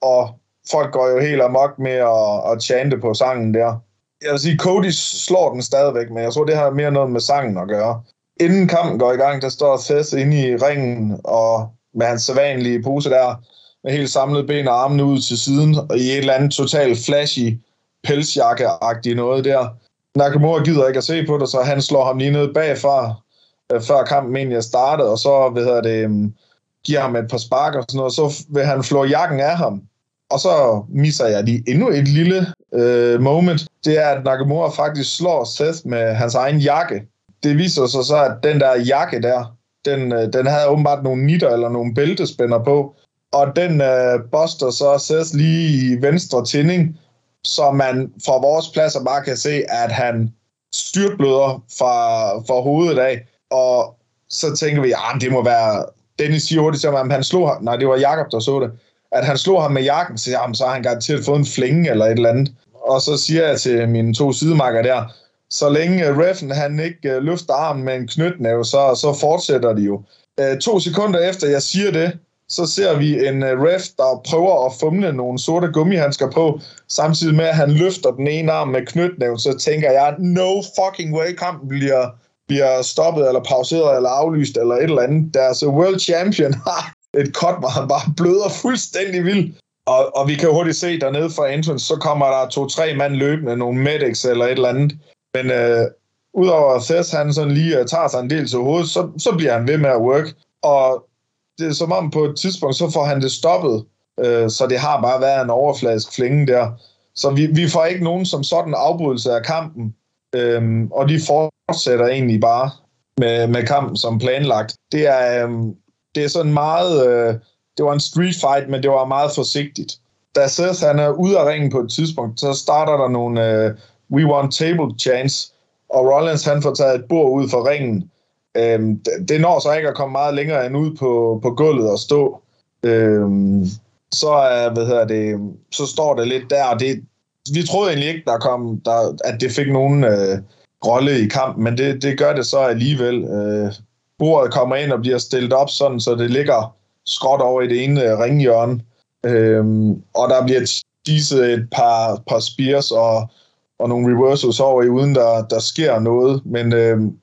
og folk går jo helt amok med at, at chante på sangen der. Jeg vil sige, Cody slår den stadigvæk, men jeg tror, det har mere noget med sangen at gøre. Inden kampen går i gang, der står Seth inde i ringen, og med hans sædvanlige pose der, med helt samlet ben og armene ud til siden, og i et eller andet totalt flashy pelsjakke noget der. Nakamura gider ikke at se på det, så han slår ham lige ned bagfra, øh, før kampen egentlig er startet, og så hvad hedder det, øhm, giver ham et par spark og sådan noget, og så vil han flå jakken af ham. Og så misser jeg lige endnu et lille øh, moment. Det er, at Nakamura faktisk slår Seth med hans egen jakke. Det viser sig så, at den der jakke der, den, øh, den havde åbenbart nogle nitter eller nogle bæltespænder på. Og den øh, buster så Seth lige i venstre tænding, så man fra vores pladser bare kan se, at han styrtbløder fra, fra hovedet af. Og så tænker vi, at det må være... Dennis siger hurtigt at han slog ham. Nej, det var Jakob der så det at han slog ham med jakken, så, jamen, så har han garanteret fået en flænge eller et eller andet. Og så siger jeg til mine to sidemarker der, så længe øh, reffen han ikke øh, løfter armen med en knytnæve, så, så fortsætter de jo. Uh, to sekunder efter jeg siger det, så ser vi en ref, der prøver at fumle nogle sorte gummihandsker på, samtidig med at han løfter den ene arm med knytnæve, så tænker jeg, no fucking way, kampen bliver, bliver stoppet, eller pauseret, eller aflyst, eller et eller andet. Deres world champion har et cut, hvor han bare bløder fuldstændig vildt. Og, og vi kan hurtigt se dernede fra entrance, så kommer der to-tre mand løbende, nogle medics eller et eller andet. Men øh, udover at Thess, han sådan lige uh, tager sig en del til hovedet, så, så bliver han ved med at work. Og det er som om på et tidspunkt, så får han det stoppet. Øh, så det har bare været en overfladisk flænge der. Så vi, vi får ikke nogen som sådan afbrydelse af kampen. Øhm, og de fortsætter egentlig bare med, med kampen som planlagt. Det er, øhm, det er sådan meget... Øh, det var en street fight, men det var meget forsigtigt. Da Seth han er ude af ringen på et tidspunkt, så starter der nogle øh, We Want Table chance, og Rollins han får taget et bord ud for ringen. Øhm, det, det når så ikke at komme meget længere end ud på, på gulvet og stå. Øhm, så, er, hvad hedder det, så står det lidt der, og det, vi troede egentlig ikke, der kom, der, at det fik nogen øh, rolle i kampen, men det, det gør det så alligevel. Øh, bordet kommer ind og bliver stillet op sådan, så det ligger skråt over i det ene øh, ringhjørne. Øhm, og der bliver teaset et par, par spears og, og nogle reversals over i, uden der, der sker noget. Men øhm,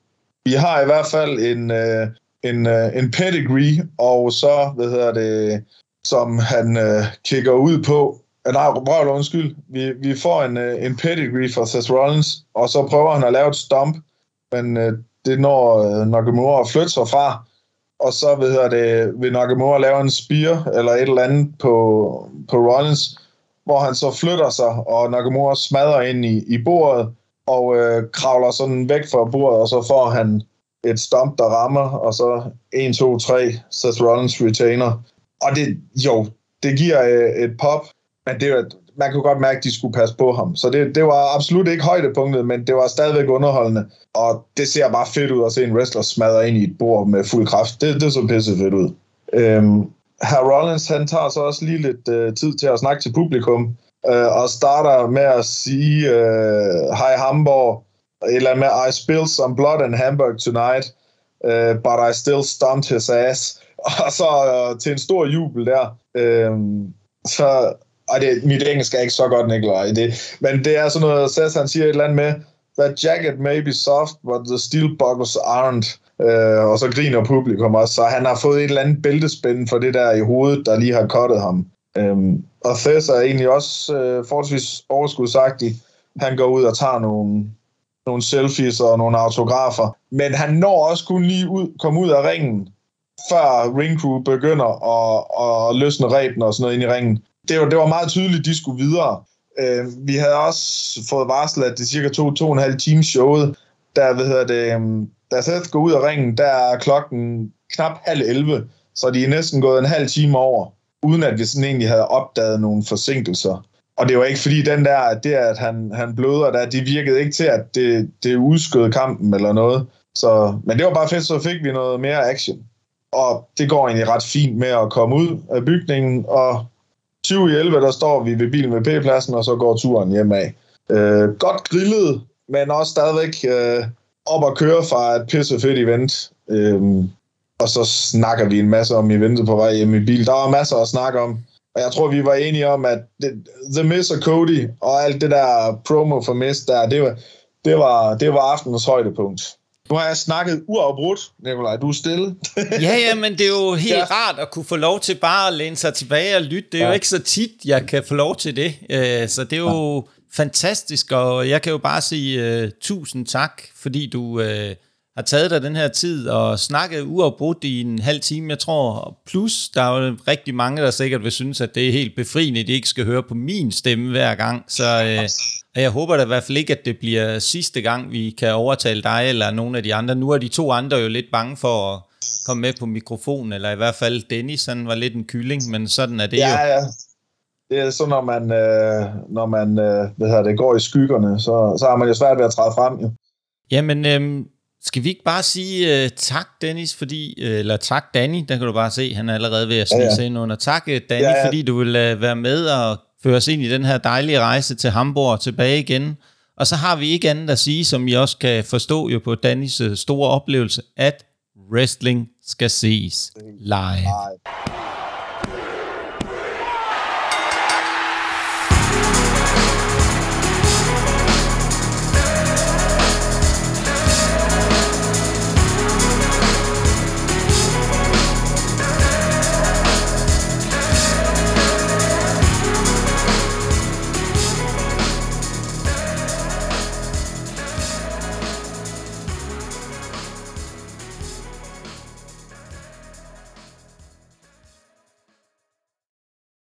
vi har i hvert fald en, øh, en, øh, en pedigree, og så, hvad hedder det, som han øh, kigger ud på. Øh, nej, røvl, undskyld. Vi, vi får en, øh, en pedigree fra Seth Rollins, og så prøver han at lave et stomp, men øh, det når øh, Nakamura at flytte sig fra, og så ved jeg det, vil Nakamura lave en spear eller et eller andet på, på Rollins, hvor han så flytter sig, og Nakamura smadrer ind i, i bordet, og øh, kravler sådan væk fra bordet, og så får han et stomp, der rammer, og så 1, 2, 3, Seth Rollins retainer. Og det, jo, det giver øh, et pop, men det er, man kunne godt mærke, at de skulle passe på ham. Så det, det var absolut ikke højdepunktet, men det var stadigvæk underholdende. Og det ser bare fedt ud at se en wrestler smadre ind i et bord med fuld kraft. Det, det så pisse fedt ud. Øhm, Herr Rollins, han tager så også lige lidt øh, tid til at snakke til publikum, øh, og starter med at sige, øh, Hej Hamburg, eller med, I spilled some blood in Hamburg tonight, øh, but I still stomped his ass. Og så øh, til en stor jubel der. Øh, så og det, mit engelsk er ikke så godt, Nikolaj. Det, men det er sådan noget, Seth han siger et eller andet med, that jacket may be soft, but the steel buckles aren't. Øh, og så griner publikum også. Så han har fået et eller andet bæltespænde for det der i hovedet, der lige har kottet ham. Øhm, og Thess er egentlig også øh, forholdsvis overskudsagtig. Han går ud og tager nogle, nogle selfies og nogle autografer. Men han når også kun lige ud, komme ud af ringen, før Ring Crew begynder at, at løsne rebene og sådan noget ind i ringen. Det var, det var meget tydeligt, at de skulle videre. Øh, vi havde også fået varslet, at det cirka to, to og en halv time showet, der, hvad hedder det, øhm, da Seth går ud af ringen, der er klokken knap halv 11, så de er næsten gået en halv time over, uden at vi sådan egentlig havde opdaget nogle forsinkelser. Og det var ikke fordi den der, at det at han, han bløder der, det virkede ikke til, at det, det udskød kampen eller noget. Så, men det var bare fedt, så fik vi noget mere action. Og det går egentlig ret fint med at komme ud af bygningen, og 20 i 11, der står vi ved bilen ved P-pladsen, og så går turen hjem af. Øh, godt grillet, men også stadigvæk øh, op at køre fra et pisse fedt event. Øh, og så snakker vi en masse om eventet på vej hjem i bil. Der var masser at snakke om. Og jeg tror, vi var enige om, at det, The Miss og Cody og alt det der promo for Miss der, det var, det var, det var aftenens højdepunkt. Nu har jeg snakket uafbrudt, Nikolaj. Du er stille. ja, ja, men det er jo helt ja. rart at kunne få lov til bare at læne sig tilbage og lytte. Det er ja. jo ikke så tit, jeg kan få lov til det. Øh, så det er jo ja. fantastisk, og jeg kan jo bare sige uh, tusind tak, fordi du uh, har taget dig den her tid og snakket uafbrudt i en halv time, jeg tror. Plus, der er jo rigtig mange, der sikkert vil synes, at det er helt befriende, at de ikke skal høre på min stemme hver gang. Så uh, jeg håber da i hvert fald ikke, at det bliver sidste gang, vi kan overtale dig eller nogle af de andre. Nu er de to andre jo lidt bange for at komme med på mikrofonen, eller i hvert fald Dennis, han var lidt en kylling, men sådan er det ja, jo. Ja, det er så, når man, øh, når man øh, hvad hedder det, går i skyggerne, så, så har man jo svært ved at træde frem. Jo. Jamen, øh, skal vi ikke bare sige uh, tak, Dennis, fordi, uh, eller tak, Danny, der kan du bare se, han er allerede ved at snige ja, ja. sig ind under. Tak, Danny, ja, ja. fordi du vil uh, være med og føre os ind i den her dejlige rejse til Hamburg og tilbage igen. Og så har vi ikke andet at sige, som I også kan forstå jo på Dannys store oplevelse, at wrestling skal ses live. live.